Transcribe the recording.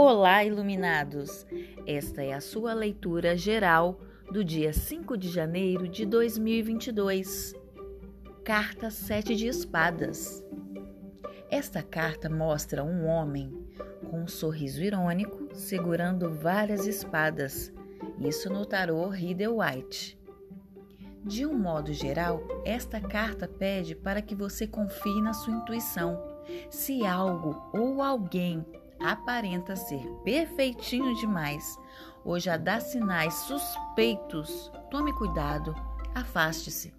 Olá, iluminados! Esta é a sua leitura geral do dia 5 de janeiro de 2022. Carta 7 de Espadas. Esta carta mostra um homem com um sorriso irônico segurando várias espadas, isso no tarô Rider White. De um modo geral, esta carta pede para que você confie na sua intuição. Se algo ou alguém aparenta ser perfeitinho demais ou já dá sinais suspeitos, tome cuidado, afaste-se.